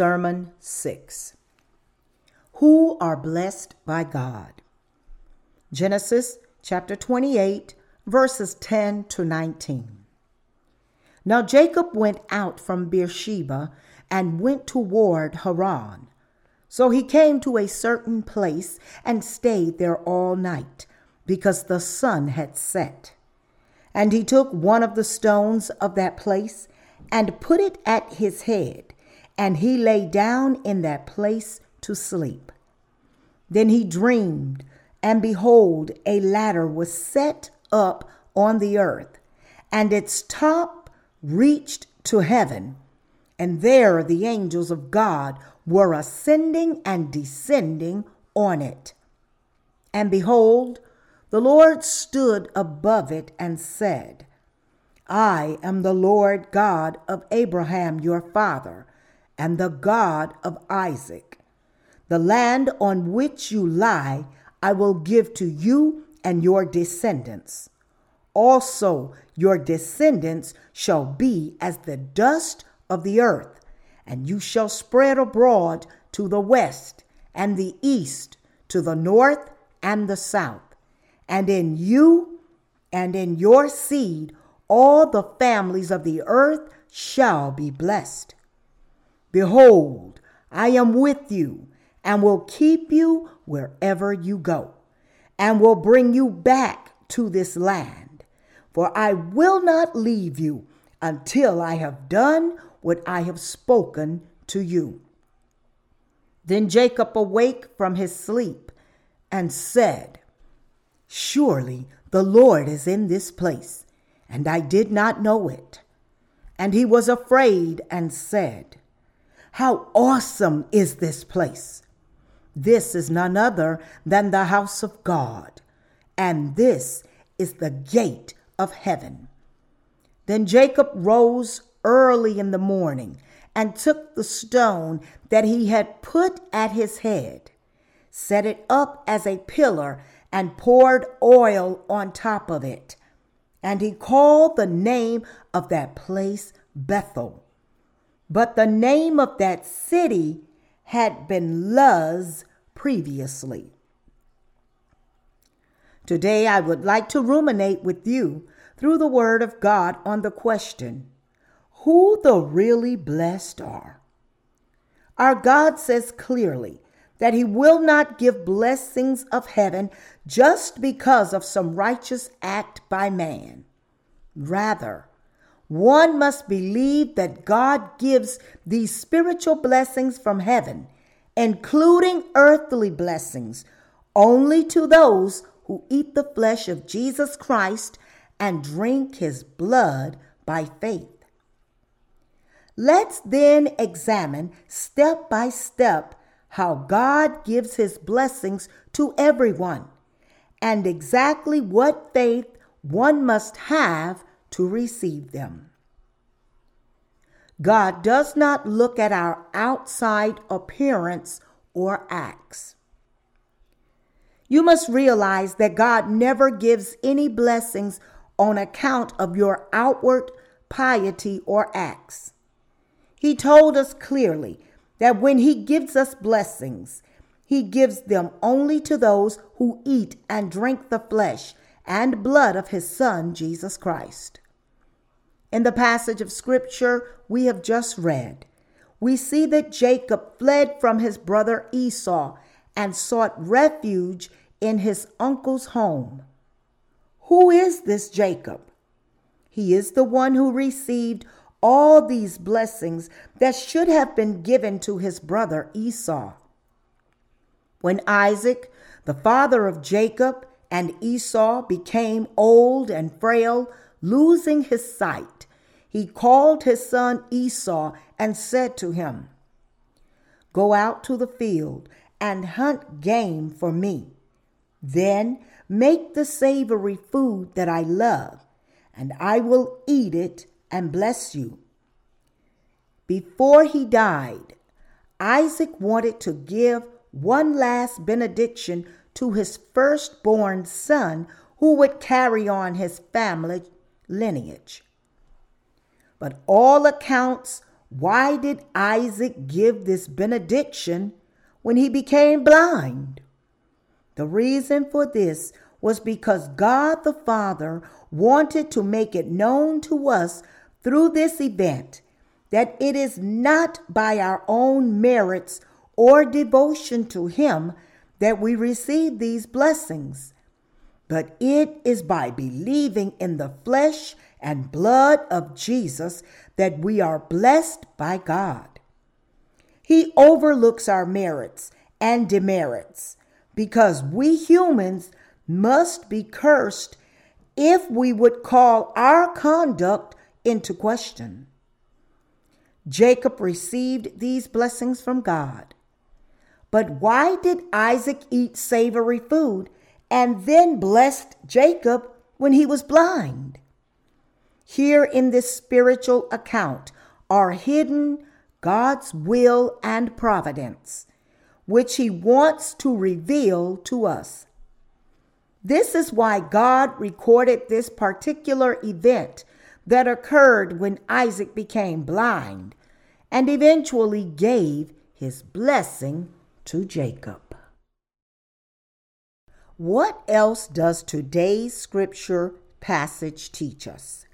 Sermon 6 Who are blessed by God? Genesis chapter 28, verses 10 to 19. Now Jacob went out from Beersheba and went toward Haran. So he came to a certain place and stayed there all night, because the sun had set. And he took one of the stones of that place and put it at his head, and he lay down in that place to sleep. Then he dreamed, and behold, a ladder was set up on the earth, and its top reached to heaven, and there the angels of God were ascending and descending on it. And behold, the Lord stood above it and said, I am the Lord God of Abraham your father, and the God of Isaac. The land on which you lie I will give to you and your descendants. Also, your descendants shall be as the dust of the earth, and you shall spread abroad to the west and the east, to the north and the south. And in you and in your seed, all the families of the earth shall be blessed. Behold, I am with you and will keep you wherever you go, and will bring you back to this land for I will not leave you until I have done what I have spoken to you. Then Jacob awake from his sleep and said, Surely the Lord is in this place, and I did not know it. And he was afraid and said, How awesome is this place! This is none other than the house of God, and this is the gate of heaven. Then Jacob rose early in the morning and took the stone that he had put at his head, set it up as a pillar, and poured oil on top of it. And he called the name of that place Bethel. But the name of that city had been Luz previously. Today, I would like to ruminate with you through the Word of God on the question who the really blessed are. Our God says clearly that He will not give blessings of heaven just because of some righteous act by man. Rather, one must believe that God gives these spiritual blessings from heaven, including earthly blessings, only to those who eat the flesh of Jesus Christ and drink his blood by faith. Let's then examine step by step how God gives his blessings to everyone and exactly what faith one must have to receive them. God does not look at our outside appearance or acts. You must realize that God never gives any blessings on account of your outward piety or acts. He told us clearly that when He gives us blessings, He gives them only to those who eat and drink the flesh and blood of His Son, Jesus Christ. In the passage of Scripture we have just read, we see that Jacob fled from his brother Esau and sought refuge in his uncle's home. Who is this Jacob? He is the one who received all these blessings that should have been given to his brother Esau. When Isaac, the father of Jacob, and Esau became old and frail, losing his sight, he called his son Esau and said to him, Go out to the field and hunt game for me. Then make the savory food that I love, and I will eat it and bless you. Before he died, Isaac wanted to give one last benediction to his firstborn son who would carry on his family lineage. But all accounts why did Isaac give this benediction when he became blind? The reason for this was because God the Father wanted to make it known to us through this event that it is not by our own merits or devotion to Him that we receive these blessings, but it is by believing in the flesh and blood of Jesus that we are blessed by God. He overlooks our merits and demerits because we humans must be cursed if we would call our conduct into question. Jacob received these blessings from God. But why did Isaac eat savory food and then blessed Jacob when he was blind? Here in this spiritual account are hidden God's will and providence, which he wants to reveal to us. This is why God recorded this particular event that occurred when Isaac became blind and eventually gave his blessing to Jacob. What else does today's scripture passage teach us?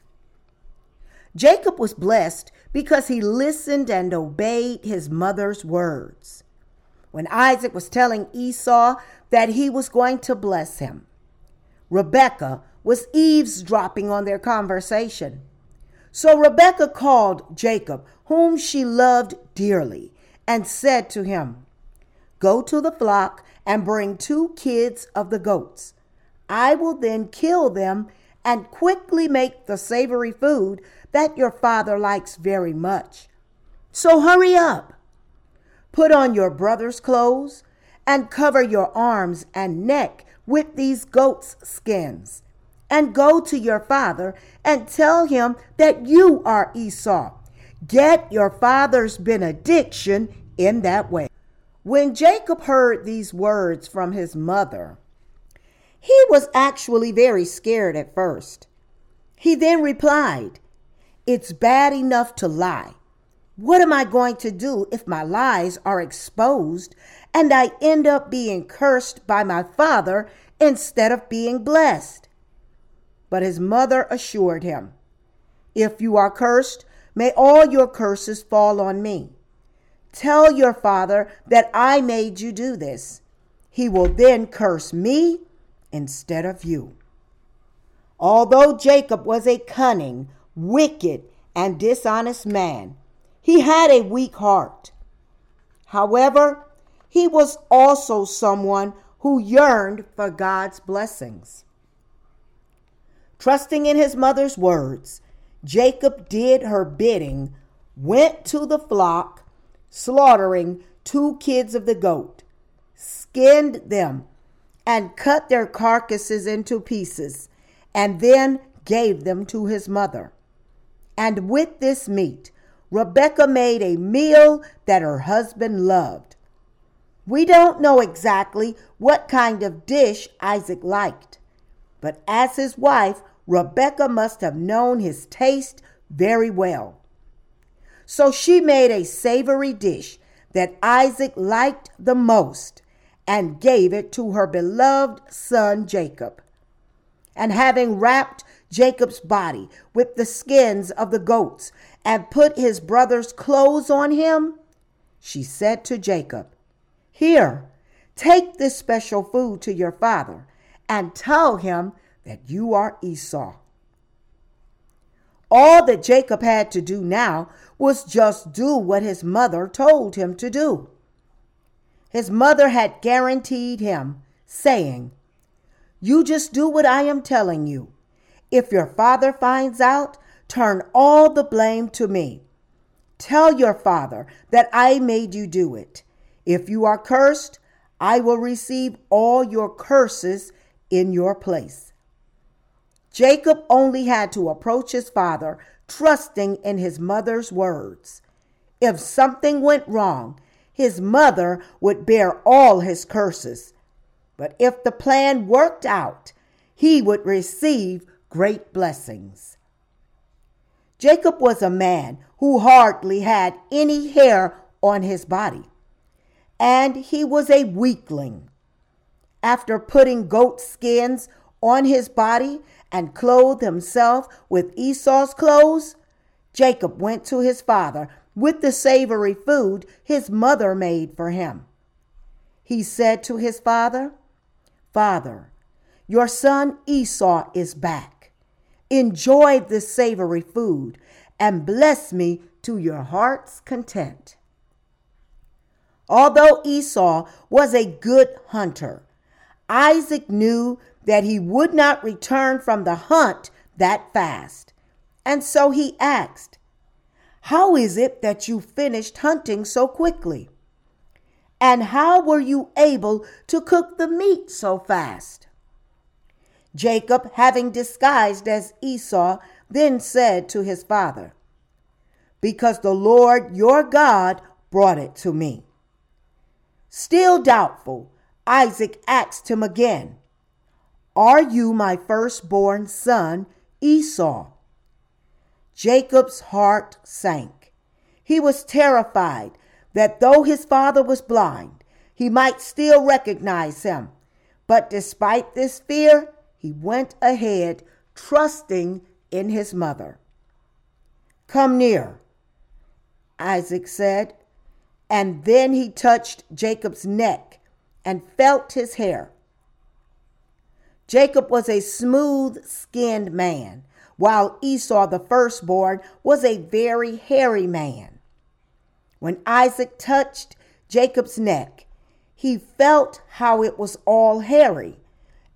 Jacob was blessed because he listened and obeyed his mother's words. When Isaac was telling Esau that he was going to bless him, Rebekah was eavesdropping on their conversation. So Rebekah called Jacob, whom she loved dearly, and said to him, Go to the flock and bring two kids of the goats. I will then kill them and quickly make the savory food that your father likes very much. So hurry up. Put on your brother's clothes and cover your arms and neck with these goats' skins. And go to your father and tell him that you are Esau. Get your father's benediction in that way. When Jacob heard these words from his mother, he was actually very scared at first. He then replied, It's bad enough to lie. What am I going to do if my lies are exposed and I end up being cursed by my father instead of being blessed? But his mother assured him, If you are cursed, may all your curses fall on me. Tell your father that I made you do this. He will then curse me instead of you. Although Jacob was a cunning, wicked, and dishonest man, he had a weak heart. However, he was also someone who yearned for God's blessings. Trusting in his mother's words, Jacob did her bidding, went to the flock, slaughtering two kids of the goat, skinned them, and cut their carcasses into pieces, and then gave them to his mother. And with this meat, Rebecca made a meal that her husband loved. We don't know exactly what kind of dish Isaac liked, but as his wife, Rebecca must have known his taste very well. So she made a savory dish that Isaac liked the most and gave it to her beloved son Jacob. And having wrapped Jacob's body with the skins of the goats and put his brother's clothes on him, she said to Jacob, Here, take this special food to your father and tell him that you are Esau. All that Jacob had to do now was just do what his mother told him to do. His mother had guaranteed him, saying, You just do what I am telling you. If your father finds out, turn all the blame to me. Tell your father that I made you do it. If you are cursed, I will receive all your curses in your place. Jacob only had to approach his father, trusting in his mother's words. If something went wrong, his mother would bear all his curses. But if the plan worked out, he would receive great blessings. Jacob was a man who hardly had any hair on his body, and he was a weakling. After putting goat skins on his body and clothed himself with Esau's clothes, Jacob went to his father with the savory food his mother made for him. He said to his father, Father, your son Esau is back. Enjoy this savory food and bless me to your heart's content. Although Esau was a good hunter, Isaac knew that he would not return from the hunt that fast. And so he asked, How is it that you finished hunting so quickly? And how were you able to cook the meat so fast? Jacob, having disguised as Esau, then said to his father, Because the Lord your God brought it to me. Still doubtful, Isaac asked him again, Are you my firstborn son, Esau? Jacob's heart sank. He was terrified that though his father was blind, he might still recognize him. But despite this fear, he went ahead, trusting in his mother. Come near, Isaac said, and then he touched Jacob's neck and felt his hair. Jacob was a smooth skinned man, while Esau, the firstborn, was a very hairy man. When Isaac touched Jacob's neck, he felt how it was all hairy,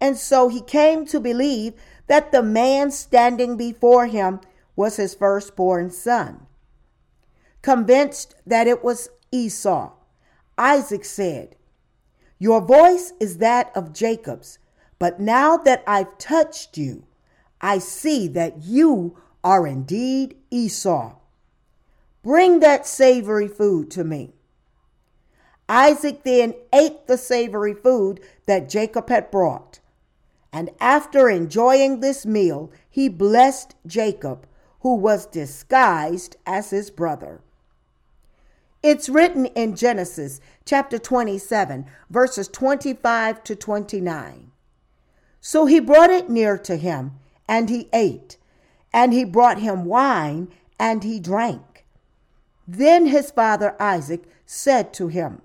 and so he came to believe that the man standing before him was his firstborn son. Convinced that it was Esau, Isaac said, Your voice is that of Jacob's, but now that I've touched you, I see that you are indeed Esau. Bring that savory food to me. Isaac then ate the savory food that Jacob had brought. And after enjoying this meal, he blessed Jacob, who was disguised as his brother. It's written in Genesis chapter 27, verses 25 to 29. So he brought it near to him, and he ate, and he brought him wine, and he drank. Then his father Isaac said to him,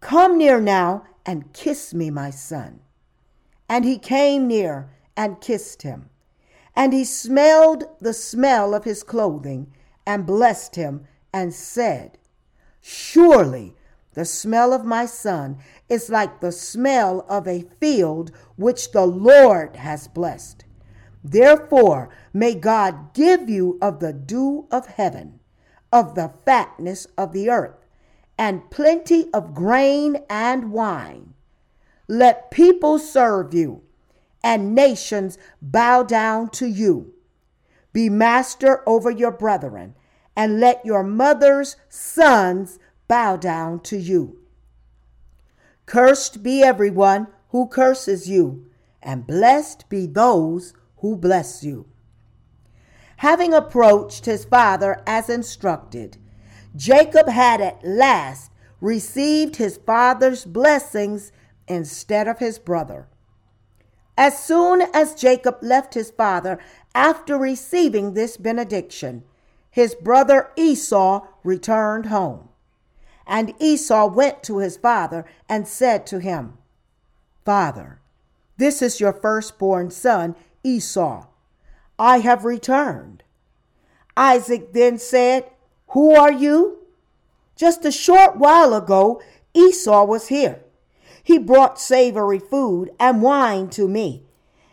Come near now and kiss me, my son. And he came near and kissed him. And he smelled the smell of his clothing and blessed him and said, Surely the smell of my son is like the smell of a field which the Lord has blessed. Therefore, may God give you of the dew of heaven, of the fatness of the earth, and plenty of grain and wine. Let people serve you, and nations bow down to you. Be master over your brethren, and let your mother's sons bow down to you. Cursed be everyone who curses you, and blessed be those who bless you. Having approached his father as instructed, Jacob had at last received his father's blessings instead of his brother. As soon as Jacob left his father after receiving this benediction, his brother Esau returned home. And Esau went to his father and said to him, Father, this is your firstborn son, Esau. I have returned. Isaac then said, Who are you? Just a short while ago, Esau was here. He brought savory food and wine to me,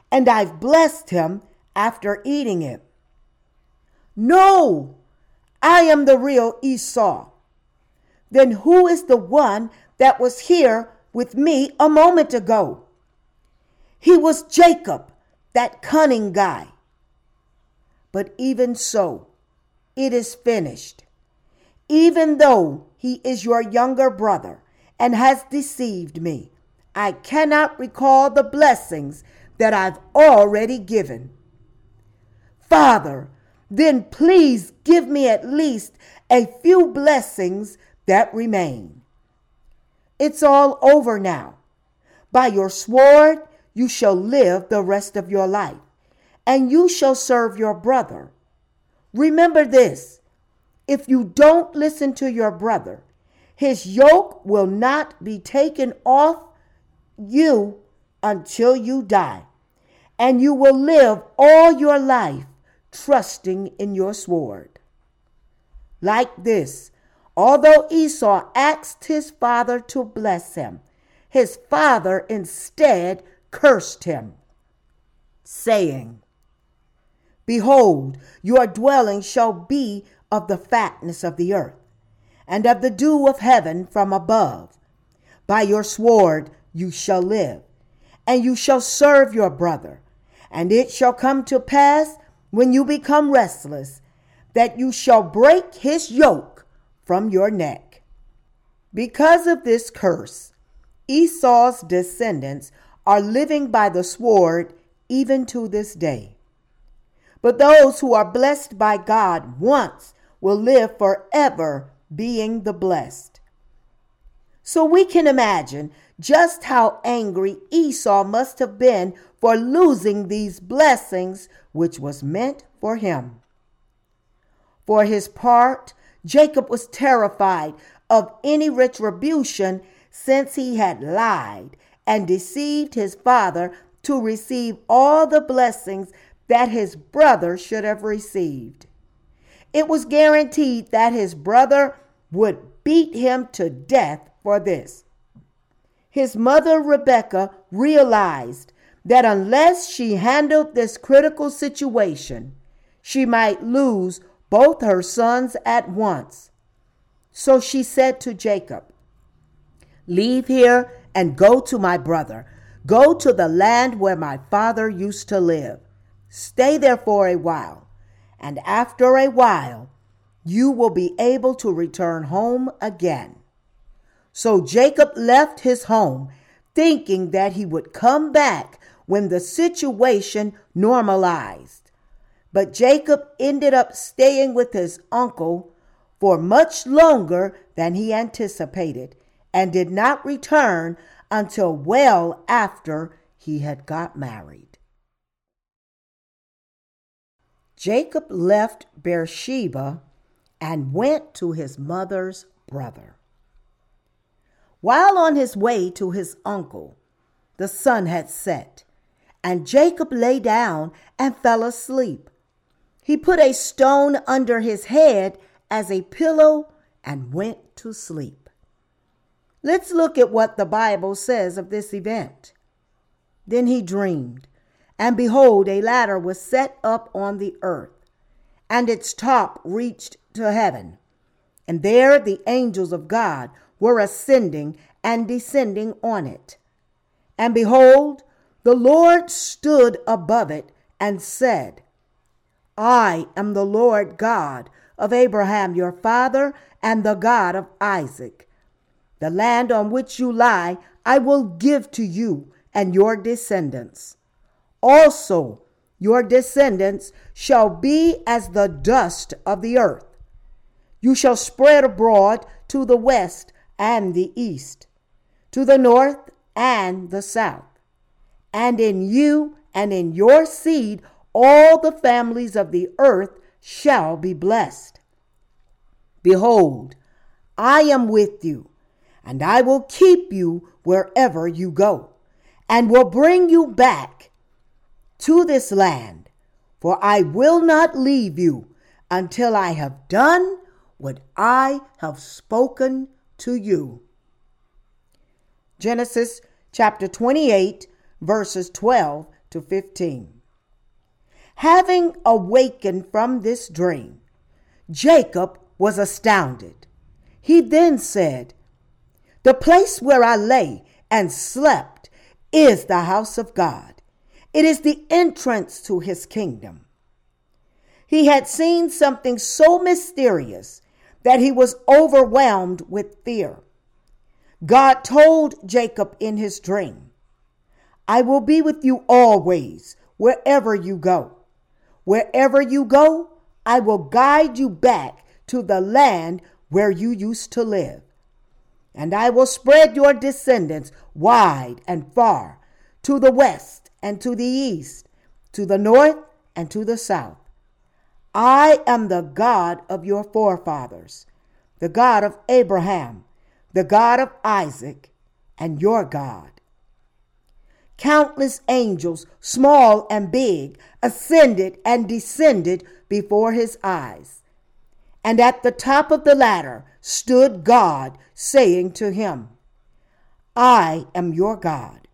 and I've blessed him after eating it. No, I am the real Esau. Then who is the one that was here with me a moment ago? He was Jacob, that cunning guy. But even so, it is finished. Even though he is your younger brother and has deceived me, I cannot recall the blessings that I've already given. Father, then please give me at least a few blessings that remain. It's all over now. By your sword you shall live the rest of your life, and you shall serve your brother. Remember this if you don't listen to your brother, his yoke will not be taken off you until you die, and you will live all your life trusting in your sword. Like this, although Esau asked his father to bless him, his father instead cursed him, saying, Behold, your dwelling shall be of the fatness of the earth, and of the dew of heaven from above. By your sword you shall live, and you shall serve your brother. And it shall come to pass when you become restless that you shall break his yoke from your neck. Because of this curse, Esau's descendants are living by the sword even to this day. But those who are blessed by God once will live forever being the blessed. So we can imagine just how angry Esau must have been for losing these blessings which was meant for him. For his part, Jacob was terrified of any retribution since he had lied and deceived his father to receive all the blessings that his brother should have received. It was guaranteed that his brother would beat him to death for this. His mother, Rebecca, realized that unless she handled this critical situation, she might lose both her sons at once. So she said to Jacob, Leave here and go to my brother. Go to the land where my father used to live. Stay there for a while, and after a while, you will be able to return home again. So Jacob left his home, thinking that he would come back when the situation normalized. But Jacob ended up staying with his uncle for much longer than he anticipated and did not return until well after he had got married. Jacob left Beersheba and went to his mother's brother. While on his way to his uncle, the sun had set, and Jacob lay down and fell asleep. He put a stone under his head as a pillow and went to sleep. Let's look at what the Bible says of this event. Then he dreamed, and behold, a ladder was set up on the earth, and its top reached to heaven. And there the angels of God were ascending and descending on it. And behold, the Lord stood above it and said, I am the Lord God of Abraham your father and the God of Isaac. The land on which you lie I will give to you and your descendants. Also, your descendants shall be as the dust of the earth. You shall spread abroad to the west and the east, to the north and the south. And in you and in your seed all the families of the earth shall be blessed. Behold, I am with you, and I will keep you wherever you go, and will bring you back to this land, for I will not leave you until I have done what I have spoken to you. Genesis chapter 28, verses 12 to 15. Having awakened from this dream, Jacob was astounded. He then said, The place where I lay and slept is the house of God. It is the entrance to his kingdom. He had seen something so mysterious that he was overwhelmed with fear. God told Jacob in his dream, I will be with you always, wherever you go. Wherever you go, I will guide you back to the land where you used to live. And I will spread your descendants wide and far to the west and to the east, to the north and to the south. I am the God of your forefathers, the God of Abraham, the God of Isaac, and your God. Countless angels, small and big, ascended and descended before his eyes. And at the top of the ladder stood God, saying to him, I am your God,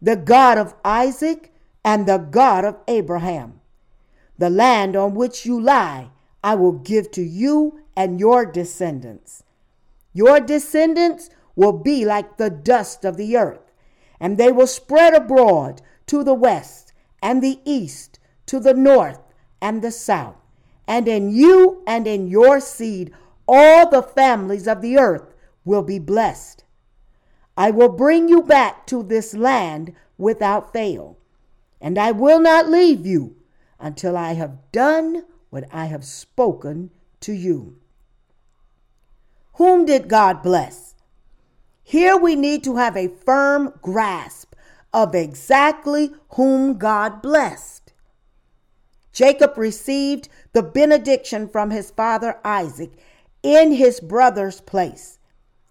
the God of Isaac and the God of Abraham. The land on which you lie, I will give to you and your descendants. Your descendants will be like the dust of the earth, and they will spread abroad to the west and the east, to the north and the south. And in you and in your seed, all the families of the earth will be blessed. I will bring you back to this land without fail, and I will not leave you until I have done what I have spoken to you. Whom did God bless? Here we need to have a firm grasp of exactly whom God blessed. Jacob received the benediction from his father Isaac in his brother's place.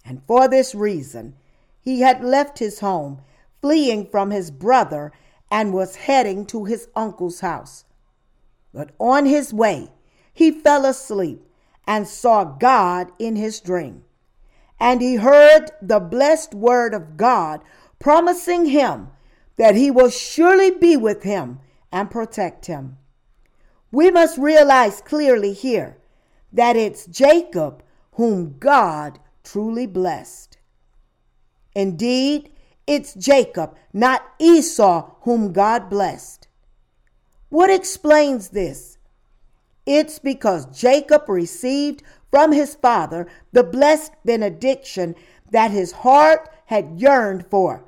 And for this reason, he had left his home, fleeing from his brother, and was heading to his uncle's house. But on his way, he fell asleep and saw God in his dream. And he heard the blessed word of God promising him that he will surely be with him and protect him. We must realize clearly here that it's Jacob whom God truly blessed. Indeed, it's Jacob, not Esau, whom God blessed. What explains this? It's because Jacob received from his father the blessed benediction that his heart had yearned for,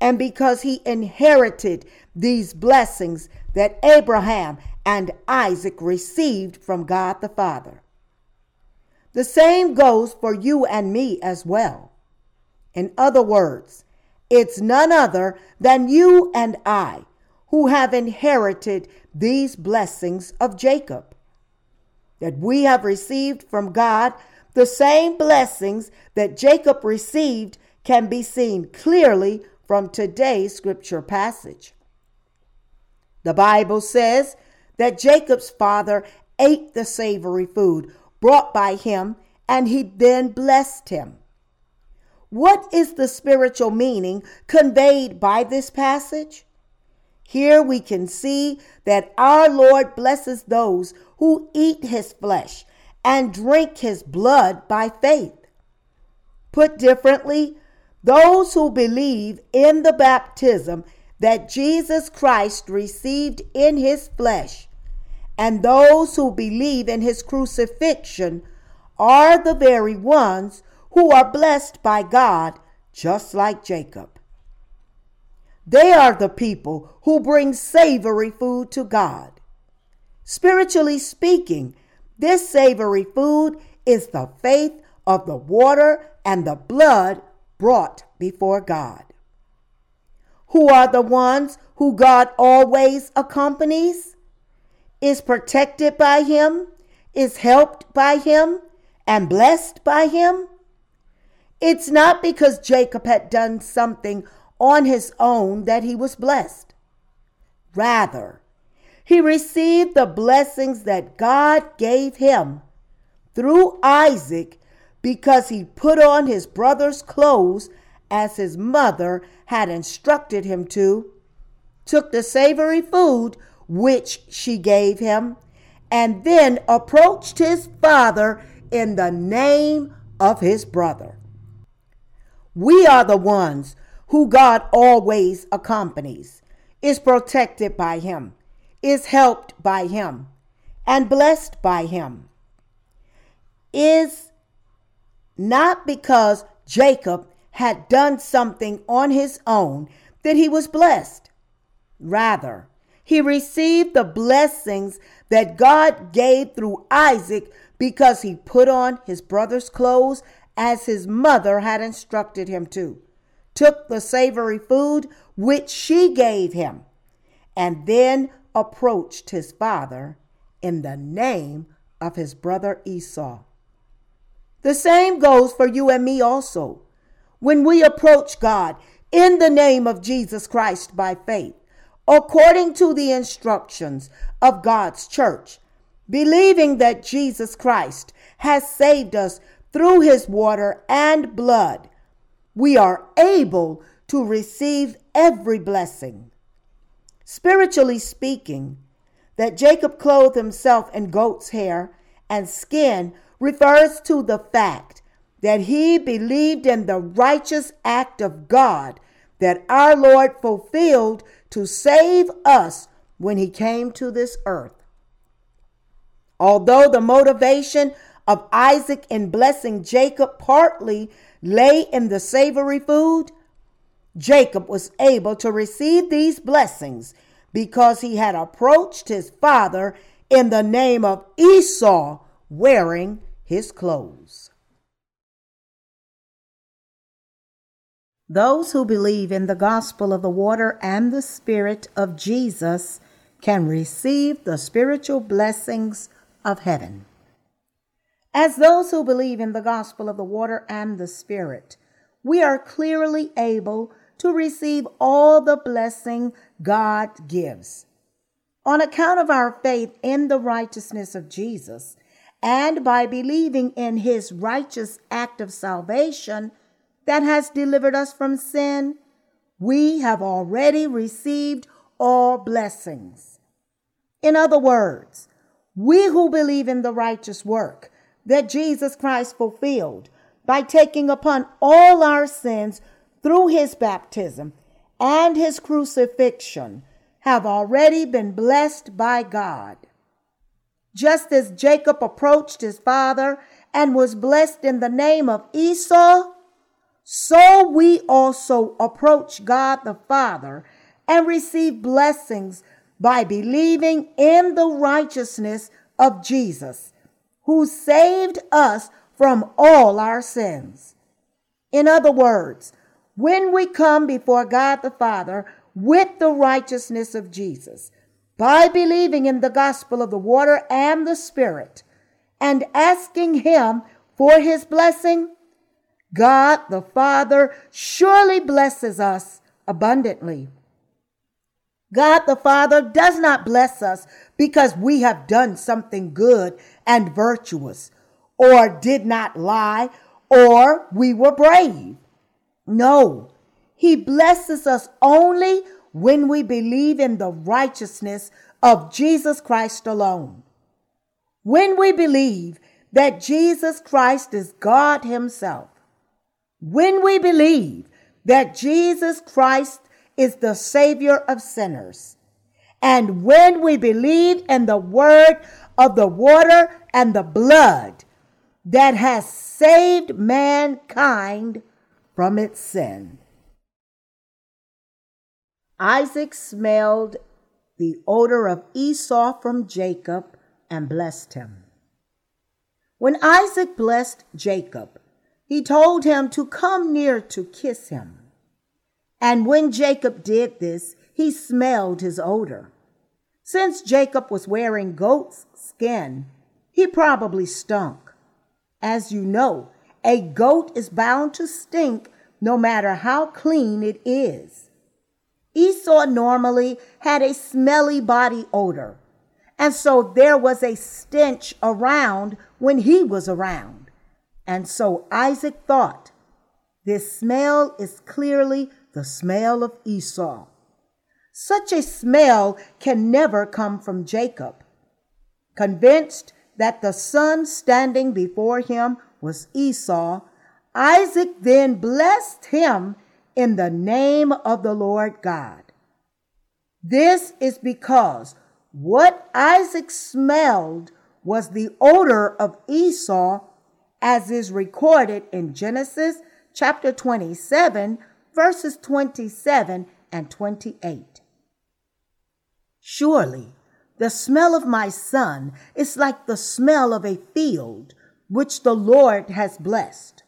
and because he inherited these blessings that Abraham and Isaac received from God the Father. The same goes for you and me as well. In other words, it's none other than you and I who have inherited these blessings of Jacob. That we have received from God the same blessings that Jacob received can be seen clearly from today's scripture passage. The Bible says that Jacob's father ate the savory food brought by him, and he then blessed him. What is the spiritual meaning conveyed by this passage? Here we can see that our Lord blesses those who eat his flesh and drink his blood by faith. Put differently, those who believe in the baptism that Jesus Christ received in his flesh, and those who believe in his crucifixion are the very ones who are blessed by God, just like Jacob. They are the people who bring savory food to God. Spiritually speaking, this savory food is the faith of the water and the blood brought before God who are the ones who God always accompanies, is protected by Him, is helped by Him, and blessed by Him. It's not because Jacob had done something on his own that he was blessed. Rather, he received the blessings that God gave him through Isaac because he put on his brother's clothes as his mother had instructed him to, took the savory food which she gave him, and then approached his father in the name of his brother. We are the ones who God always accompanies, is protected by him, is helped by him, and blessed by him. Is not because Jacob had done something on his own that he was blessed. Rather, He received the blessings that God gave through Isaac because he put on his brother's clothes as his mother had instructed him to, took the savory food which she gave him, and then approached his father in the name of his brother Esau. The same goes for you and me also. When we approach God in the name of Jesus Christ by faith, according to the instructions of God's church, believing that Jesus Christ has saved us through his water and blood, we are able to receive every blessing. Spiritually speaking, that Jacob clothed himself in goat's hair and skin refers to the fact that he believed in the righteous act of God that our Lord fulfilled to save us when he came to this earth. Although the motivation of Isaac in blessing Jacob partly lay in the savory food, Jacob was able to receive these blessings because he had approached his father in the name of Esau wearing his clothes. Those who believe in the gospel of the water and the spirit of Jesus can receive the spiritual blessings of heaven. As those who believe in the gospel of the water and the spirit, we are clearly able to receive all the blessing God gives. On account of our faith in the righteousness of Jesus, and by believing in his righteous act of salvation that has delivered us from sin, we have already received all blessings. In other words, we who believe in the righteous work that Jesus Christ fulfilled by taking upon all our sins through his baptism and his crucifixion have already been blessed by God. Just as Jacob approached his father and was blessed in the name of Esau, so we also approach God the Father and receive blessings by believing in the righteousness of Jesus, who saved us from all our sins. In other words, when we come before God the Father with the righteousness of Jesus, by believing in the gospel of the water and the Spirit, and asking Him for His blessing, God the Father surely blesses us abundantly. God the Father does not bless us because we have done something good and virtuous, or did not lie, or we were brave. No, He blesses us only when we believe in the righteousness of Jesus Christ alone. When we believe that Jesus Christ is God Himself. When we believe that Jesus Christ is the Savior of sinners. And when we believe in the word of the water and the blood that has saved mankind from its sin. Isaac smelled the odor of Esau from Jacob and blessed him. When Isaac blessed Jacob, he told him to come near to kiss him. And when Jacob did this, he smelled his odor. Since Jacob was wearing goat's skin, he probably stunk. As you know, a goat is bound to stink no matter how clean it is. Esau normally had a smelly body odor, and so there was a stench around when he was around. And so Isaac thought, this smell is clearly the smell of Esau. Such a smell can never come from Jacob. Convinced that the son standing before him was Esau, Isaac then blessed him in the name of the Lord God. This is because what Isaac smelled was the odor of Esau, as is recorded in Genesis chapter 27, verses 27 and 28. Surely the smell of my son is like the smell of a field which the Lord has blessed.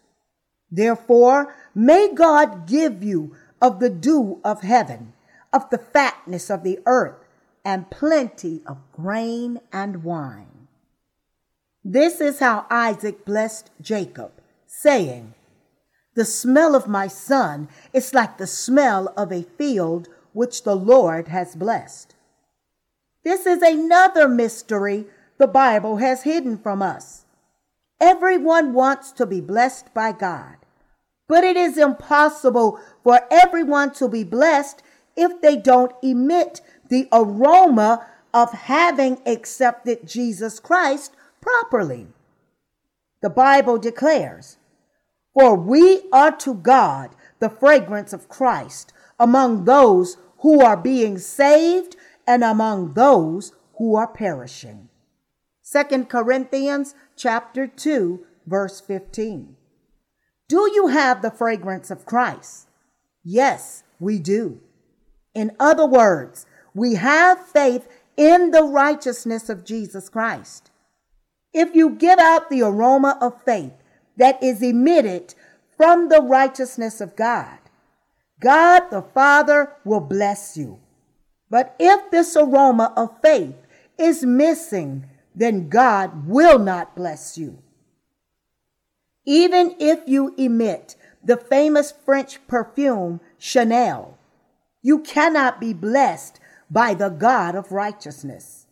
Therefore, may God give you of the dew of heaven, of the fatness of the earth, and plenty of grain and wine. This is how Isaac blessed Jacob, saying, The smell of my son is like the smell of a field which the Lord has blessed. This is another mystery the Bible has hidden from us. Everyone wants to be blessed by God, but it is impossible for everyone to be blessed if they don't emit the aroma of having accepted Jesus Christ properly. The Bible declares, For we are to God the fragrance of Christ among those who are being saved and among those who are perishing. 2 Corinthians chapter 2 verse 15. Do you have the fragrance of Christ? Yes, we do. In other words, we have faith in the righteousness of Jesus Christ. If you give out the aroma of faith that is emitted from the righteousness of God, God the Father will bless you. But if this aroma of faith is missing, then God will not bless you. Even if you emit the famous French perfume Chanel, you cannot be blessed by the God of righteousness.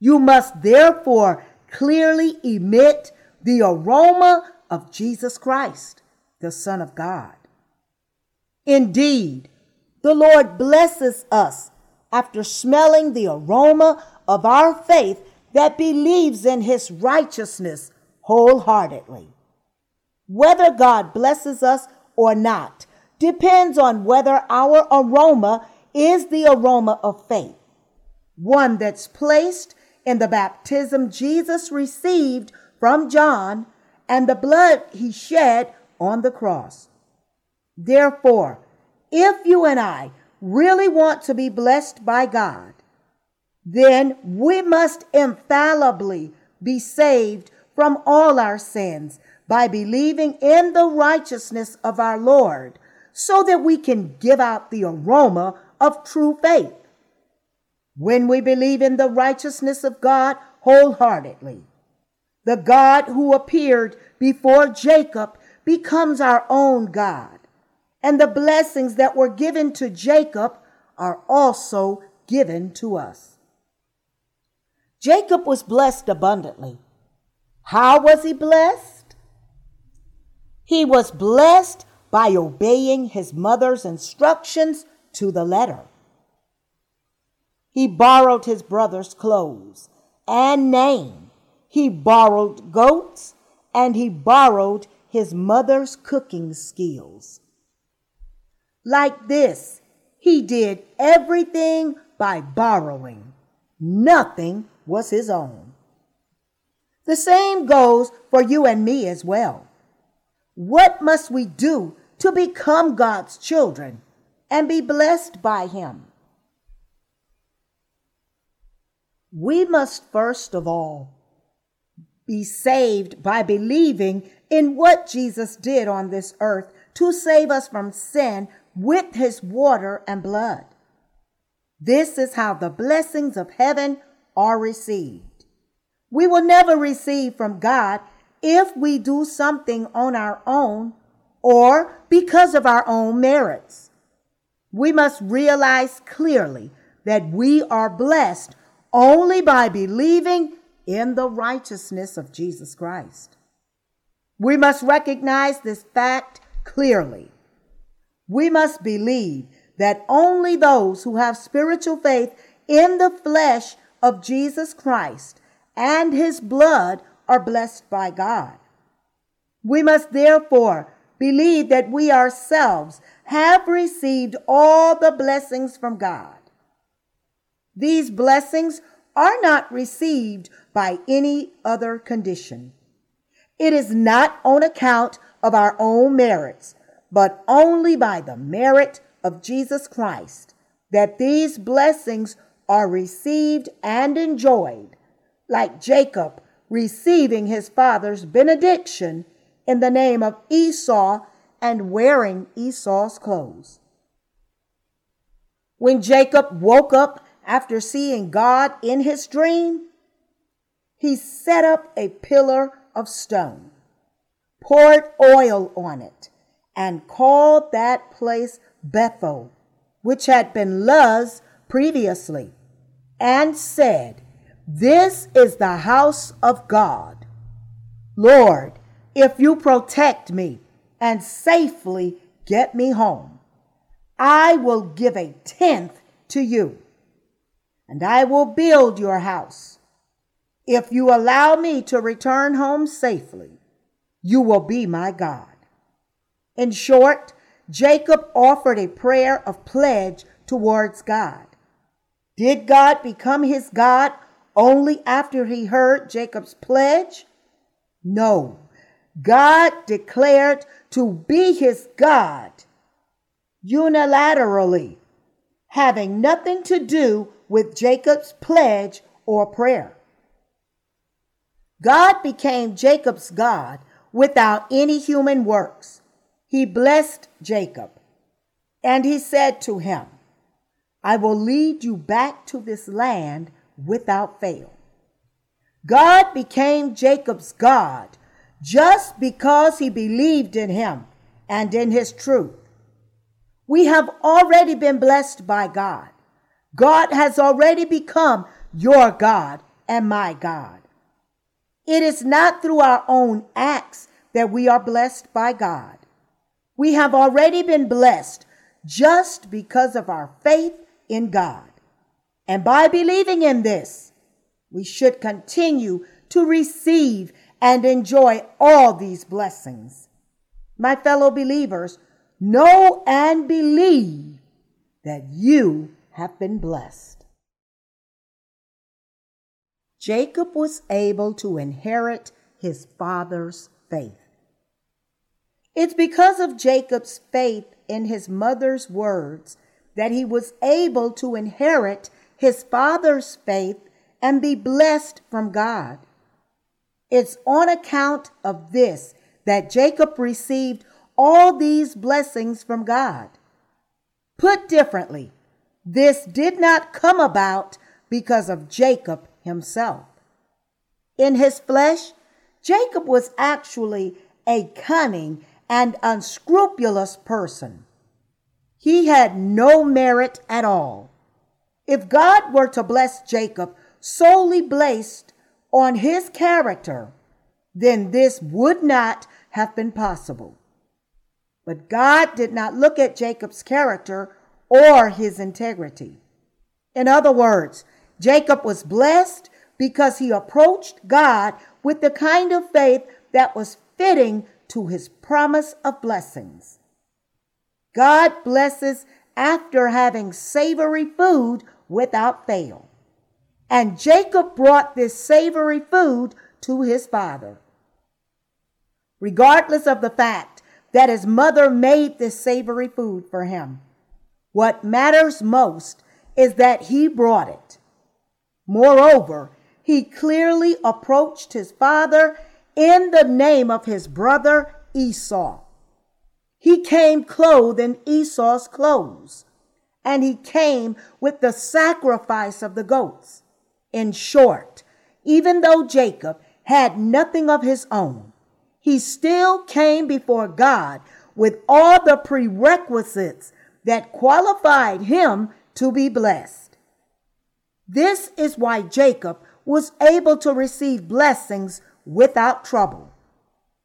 You must therefore clearly emit the aroma of Jesus Christ, the Son of God. Indeed, the Lord blesses us after smelling the aroma of our faith that believes in his righteousness wholeheartedly. Whether God blesses us or not depends on whether our aroma is the aroma of faith, one that's placed in the baptism Jesus received from John and the blood he shed on the cross. Therefore, if you and I really want to be blessed by God, then we must infallibly be saved from all our sins by believing in the righteousness of our Lord so that we can give out the aroma of true faith. When we believe in the righteousness of God wholeheartedly, the God who appeared before Jacob becomes our own God, and the blessings that were given to Jacob are also given to us. Jacob was blessed abundantly. How was he blessed? He was blessed by obeying his mother's instructions to the letter. He borrowed his brother's clothes and name. He borrowed goats and he borrowed his mother's cooking skills. Like this, he did everything by borrowing. Nothing was his own. The same goes for you and me as well. What must we do to become God's children and be blessed by Him? We must first of all be saved by believing in what Jesus did on this earth to save us from sin with His water and blood. This is how the blessings of heaven are received. We will never receive from God if we do something on our own or because of our own merits. We must realize clearly that we are blessed only by believing in the righteousness of Jesus Christ. We must recognize this fact clearly. We must believe that only those who have spiritual faith in the flesh of Jesus Christ and his blood are blessed by God. We must therefore believe that we ourselves have received all the blessings from God. These blessings are not received by any other condition. It is not on account of our own merits, but only by the merit of Jesus Christ that these blessings are received and enjoyed, like Jacob receiving his father's benediction in the name of Esau and wearing Esau's clothes. When Jacob woke up after seeing God in his dream, he set up a pillar of stone, poured oil on it, and called that place Bethel, which had been Luz previously, and said, This is the house of God. Lord, if you protect me and safely get me home, I will give a tenth to you, and I will build your house. If you allow me to return home safely, you will be my God. In short, Jacob offered a prayer of pledge towards God. Did God become his God only after he heard Jacob's pledge? No. God declared to be his God unilaterally, having nothing to do with Jacob's pledge or prayer. God became Jacob's God without any human works. He blessed Jacob and he said to him, I will lead you back to this land without fail. God became Jacob's God just because he believed in him and in his truth. We have already been blessed by God. God has already become your God and my God. It is not through our own acts that we are blessed by God. We have already been blessed just because of our faith in God. And by believing in this, we should continue to receive and enjoy all these blessings. My fellow believers, know and believe that you have been blessed. Jacob was able to inherit his father's faith. It's because of Jacob's faith in his mother's words that he was able to inherit his father's faith and be blessed from God. It's on account of this that Jacob received all these blessings from God. Put differently, this did not come about because of Jacob himself. In his flesh, Jacob was actually a cunning and unscrupulous person. He had no merit at all. If God were to bless Jacob solely based on his character, then this would not have been possible. But God did not look at Jacob's character or his integrity. In other words, Jacob was blessed because he approached God with the kind of faith that was fitting to his promise of blessings. God blesses after having savory food without fail. And Jacob brought this savory food to his father. Regardless of the fact that his mother made this savory food for him, what matters most is that he brought it. Moreover, he clearly approached his father in the name of his brother Esau. He came clothed in Esau's clothes, and he came with the sacrifice of the goats. In short, even though Jacob had nothing of his own, he still came before God with all the prerequisites that qualified him to be blessed. This is why Jacob was able to receive blessings without trouble.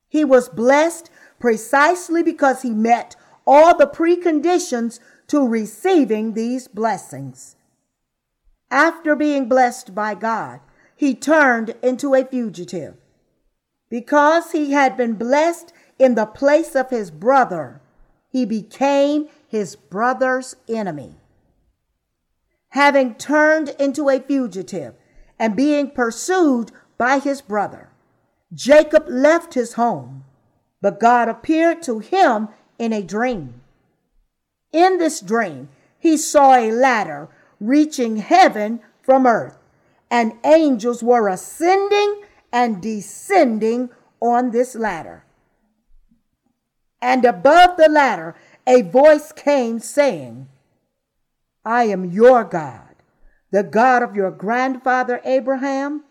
He was blessed precisely because he met all the preconditions to receiving these blessings. After being blessed by God, he turned into a fugitive. Because he had been blessed in the place of his brother, he became his brother's enemy. Having turned into a fugitive and being pursued by his brother, Jacob left his home, but God appeared to him in a dream. In this dream, he saw a ladder reaching heaven from earth, and angels were ascending and descending on this ladder. And above the ladder, a voice came saying, I am your God, the God of your grandfather Abraham,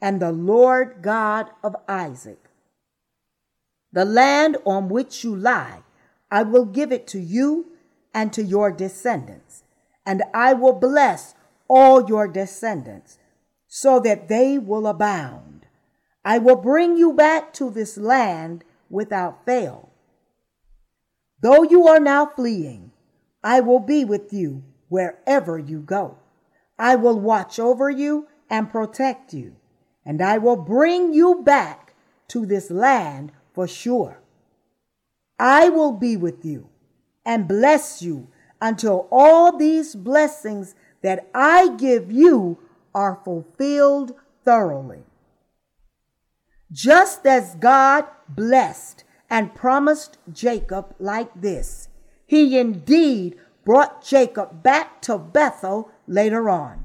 and the Lord God of Isaac. The land on which you lie, I will give it to you and to your descendants, and I will bless all your descendants, so that they will abound. I will bring you back to this land without fail. Though you are now fleeing, I will be with you wherever you go. I will watch over you and protect you, and I will bring you back to this land for sure. I will be with you and bless you until all these blessings that I give you are fulfilled thoroughly. Just as God blessed and promised Jacob like this, he indeed brought Jacob back to Bethel later on.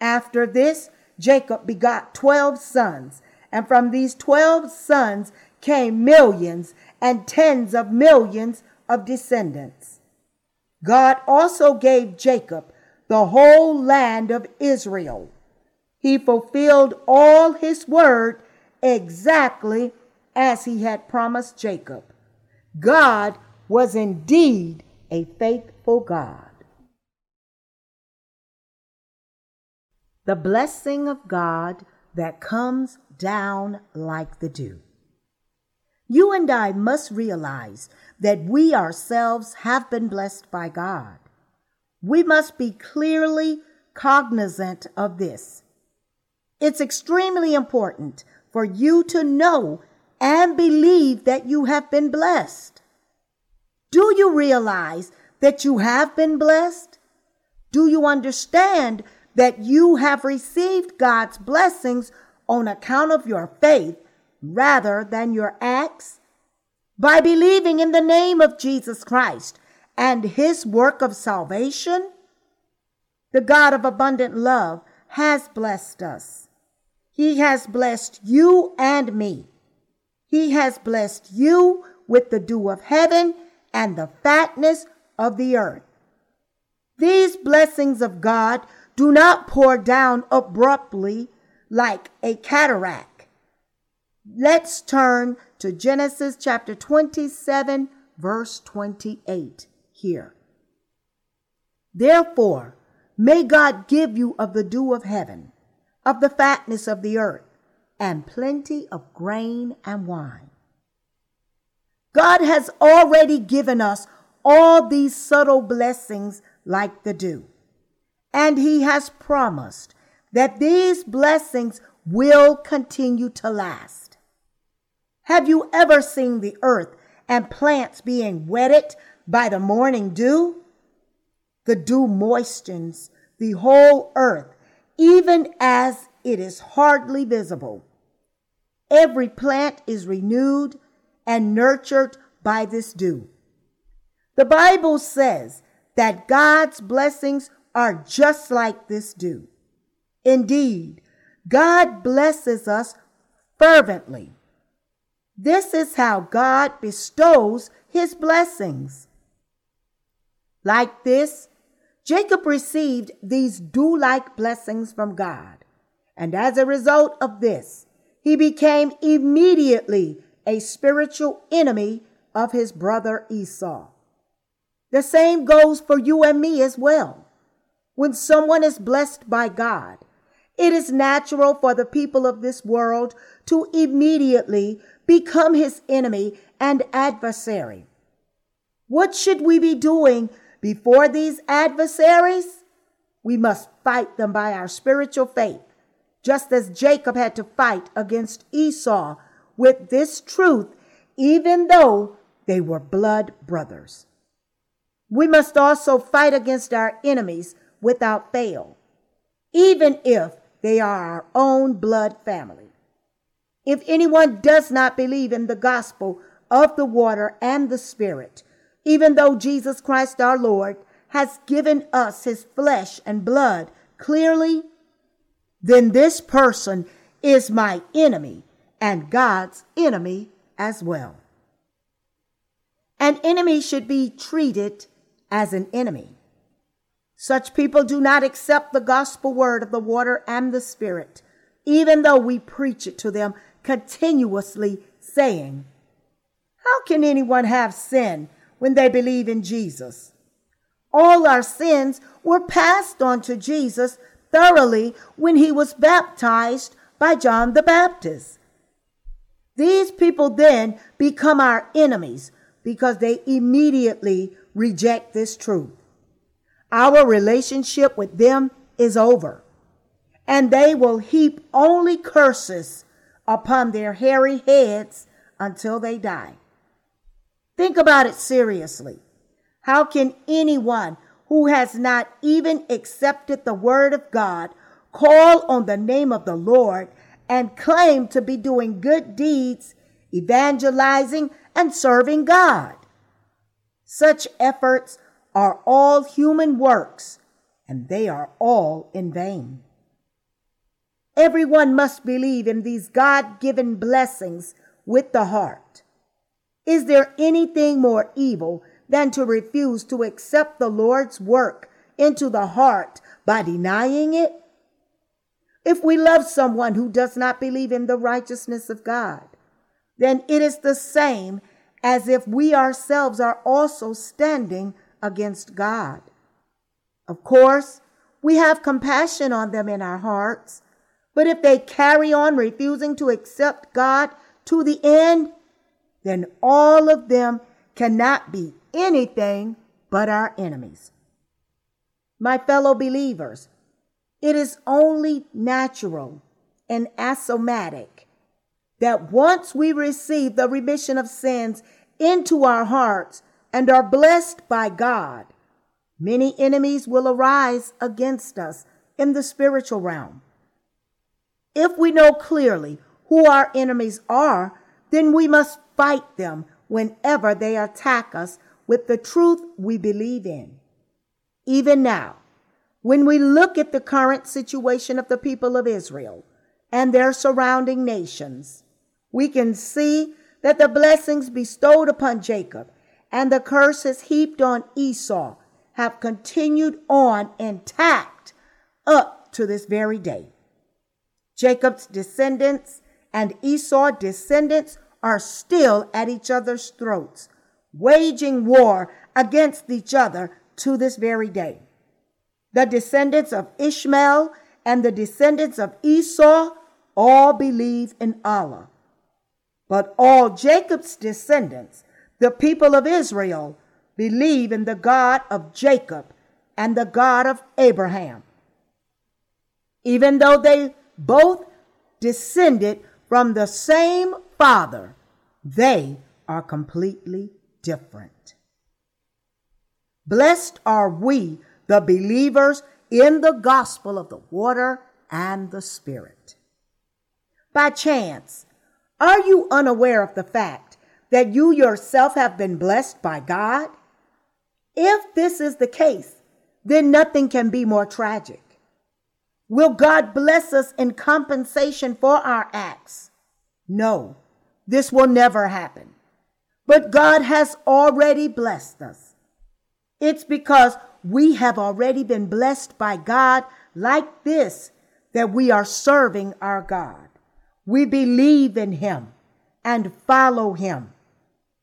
After this, Jacob begot 12 sons, and from these 12 sons came millions and tens of millions of descendants. God also gave Jacob the whole land of Israel. He fulfilled all his word exactly as he had promised Jacob. God was indeed a faithful God. The blessing of God that comes down like the dew. You and I must realize that we ourselves have been blessed by God. We must be clearly cognizant of this. It's extremely important for you to know and believe that you have been blessed. Do you realize that you have been blessed? Do you understand that you have received God's blessings on account of your faith rather than your acts? By believing in the name of Jesus Christ and his work of salvation, the God of abundant love has blessed us. He has blessed you and me. He has blessed you with the dew of heaven and the fatness of the earth. These blessings of God do not pour down abruptly like a cataract Let's turn to Genesis chapter 27, verse 28 here. Therefore, may God give you of the dew of heaven, of the fatness of the earth, and plenty of grain and wine. God has already given us all these subtle blessings like the dew. And He has promised that these blessings will continue to last. Have you ever seen the earth and plants being wetted by the morning dew? The dew moistens the whole earth, even as it is hardly visible. Every plant is renewed and nurtured by this dew. The Bible says that God's blessings are just like this dew. Indeed, God blesses us fervently. This is how God bestows his blessings. Like this, Jacob received these dew like blessings from God. And as a result of this, he became immediately a spiritual enemy of his brother Esau. The same goes for you and me as well. When someone is blessed by God, it is natural for the people of this world to immediately become his enemy and adversary. What should we be doing before these adversaries? We must fight them by our spiritual faith, just as Jacob had to fight against Esau with this truth, even though they were blood brothers. We must also fight against our enemies without fail, even if they are our own blood family. If anyone does not believe in the gospel of the water and the spirit, even though Jesus Christ our Lord has given us his flesh and blood clearly, then this person is my enemy and God's enemy as well. An enemy should be treated as an enemy. Such people do not accept the gospel word of the water and the spirit, even though we preach it to them continuously, saying, How can anyone have sin when they believe in Jesus? All our sins were passed on to Jesus thoroughly when he was baptized by John the Baptist. These people then become our enemies because they immediately reject this truth. Our relationship with them is over, and they will heap only curses upon their hairy heads until they die. Think about it seriously. How can anyone who has not even accepted the word of God call on the name of the Lord and claim to be doing good deeds, evangelizing, and serving God? Such efforts are all human works, and they are all in vain. Everyone must believe in these God given blessings with the heart. Is there anything more evil than to refuse to accept the Lord's work into the heart by denying it? If we love someone who does not believe in the righteousness of God, then it is the same as if we ourselves are also standing against God. Of course, we have compassion on them in our hearts, but if they carry on refusing to accept God to the end, then all of them cannot be anything but our enemies. My fellow believers, it is only natural and axiomatic that once we receive the remission of sins into our hearts and are blessed by God, many enemies will arise against us in the spiritual realm. If we know clearly who our enemies are, then we must fight them whenever they attack us with the truth we believe in. Even now, when we look at the current situation of the people of Israel and their surrounding nations, we can see that the blessings bestowed upon Jacob and the curses heaped on Esau have continued on intact up to this very day. Jacob's descendants and Esau's descendants are still at each other's throats, waging war against each other to this very day. The descendants of Ishmael and the descendants of Esau all believe in Allah but all Jacob's descendants, the people of Israel, believe in the God of Jacob and the God of Abraham. Even though they both descended from the same father, they are completely different. Blessed are we, the believers in the gospel of the water and the Spirit. By chance, are you unaware of the fact that you yourself have been blessed by God? If this is the case, then nothing can be more tragic. Will God bless us in compensation for our acts? No, this will never happen. But God has already blessed us. It's because we have already been blessed by God like this that we are serving our God. We believe in Him and follow Him.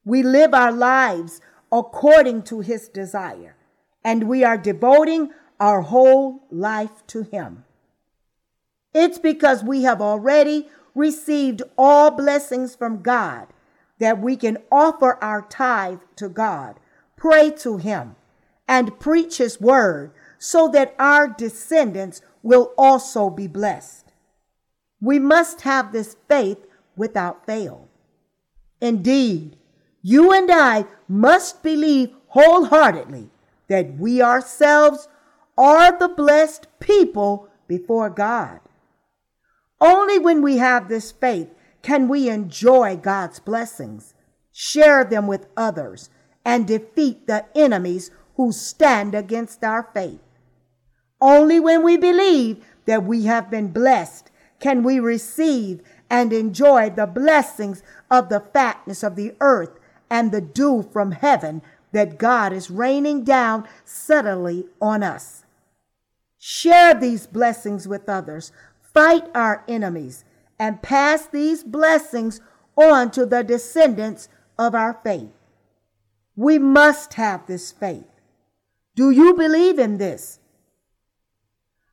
We live our lives according to His desire, and we are devoting our whole life to Him. It's because we have already received all blessings from God that we can offer our tithe to God, pray to Him, and preach His word so that our descendants will also be blessed. We must have this faith without fail. Indeed, you and I must believe wholeheartedly that we ourselves are the blessed people before God. Only when we have this faith can we enjoy God's blessings, share them with others, and defeat the enemies who stand against our faith. Only when we believe that we have been blessed can we receive and enjoy the blessings of the fatness of the earth and the dew from heaven that God is raining down subtly on us. Share these blessings with others, fight our enemies, and pass these blessings on to the descendants of our faith. We must have this faith. Do you believe in this?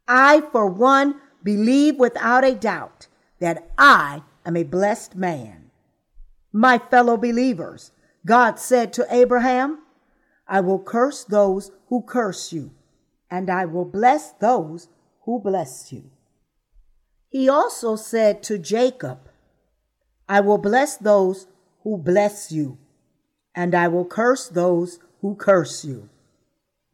I, for one, believe without a doubt that I am a blessed man. My fellow believers, God said to Abraham, I will curse those who curse you, and I will bless those who bless you. He also said to Jacob, I will bless those who bless you, and I will curse those who curse you.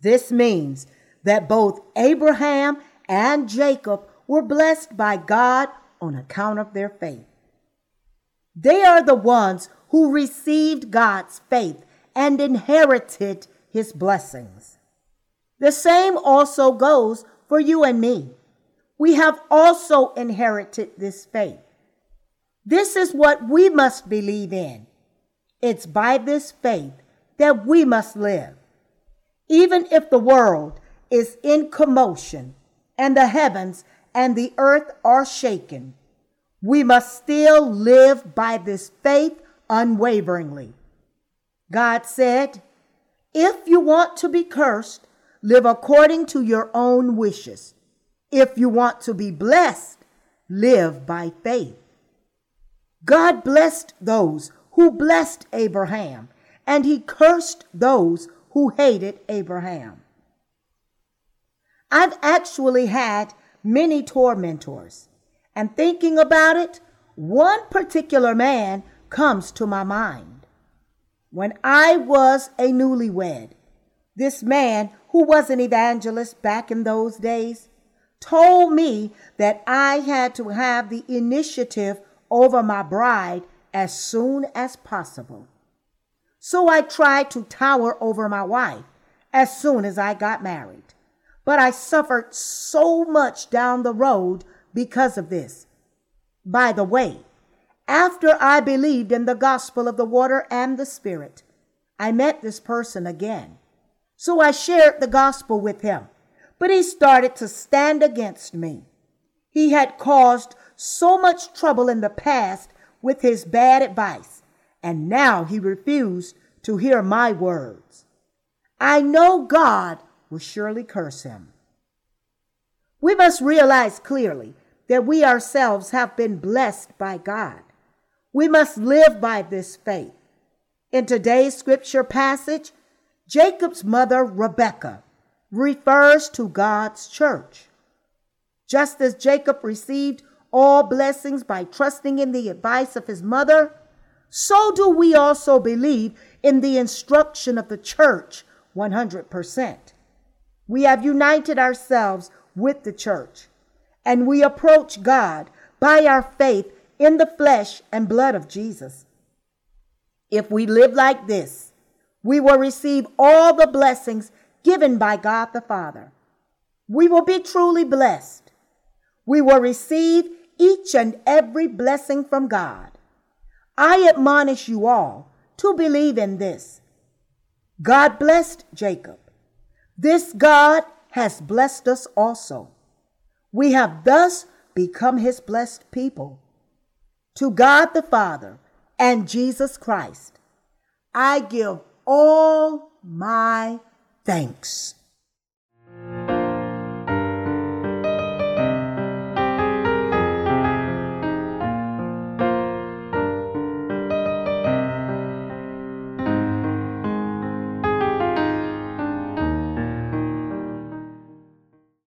This means that both Abraham and Jacob were blessed by God on account of their faith. They are the ones who received God's faith and inherited his blessings. The same also goes for you and me. We have also inherited this faith. This is what we must believe in. It's by this faith that we must live. Even if the world is in commotion and the heavens and the earth are shaken, we must still live by this faith unwaveringly. God said, If you want to be cursed, live according to your own wishes. If you want to be blessed, live by faith. God blessed those who blessed Abraham, and he cursed those who hated Abraham. I've actually had many tormentors, and thinking about it, one particular man comes to my mind. When I was a newlywed, this man, who was an evangelist back in those days, told me that I had to have the initiative over my bride as soon as possible. So I tried to tower over my wife as soon as I got married. But I suffered so much down the road because of this. By the way, after I believed in the gospel of the water and the spirit, I met this person again. So I shared the gospel with him, but he started to stand against me. He had caused so much trouble in the past with his bad advice, and now he refused to hear my words. I know God will surely curse him. We must realize clearly that we ourselves have been blessed by God. We must live by this faith. In today's scripture passage, Jacob's mother, Rebekah, refers to God's church. Just as Jacob received all blessings by trusting in the advice of his mother, so do we also believe in the instruction of the church 100%. We have united ourselves with the church, and we approach God by our faith in the flesh and blood of Jesus. If we live like this, we will receive all the blessings given by God the Father. We will be truly blessed. We will receive each and every blessing from God. I admonish you all to believe in this. God blessed Jacob. This God has blessed us also. We have thus become his blessed people. To God the Father and Jesus Christ, I give all my thanks.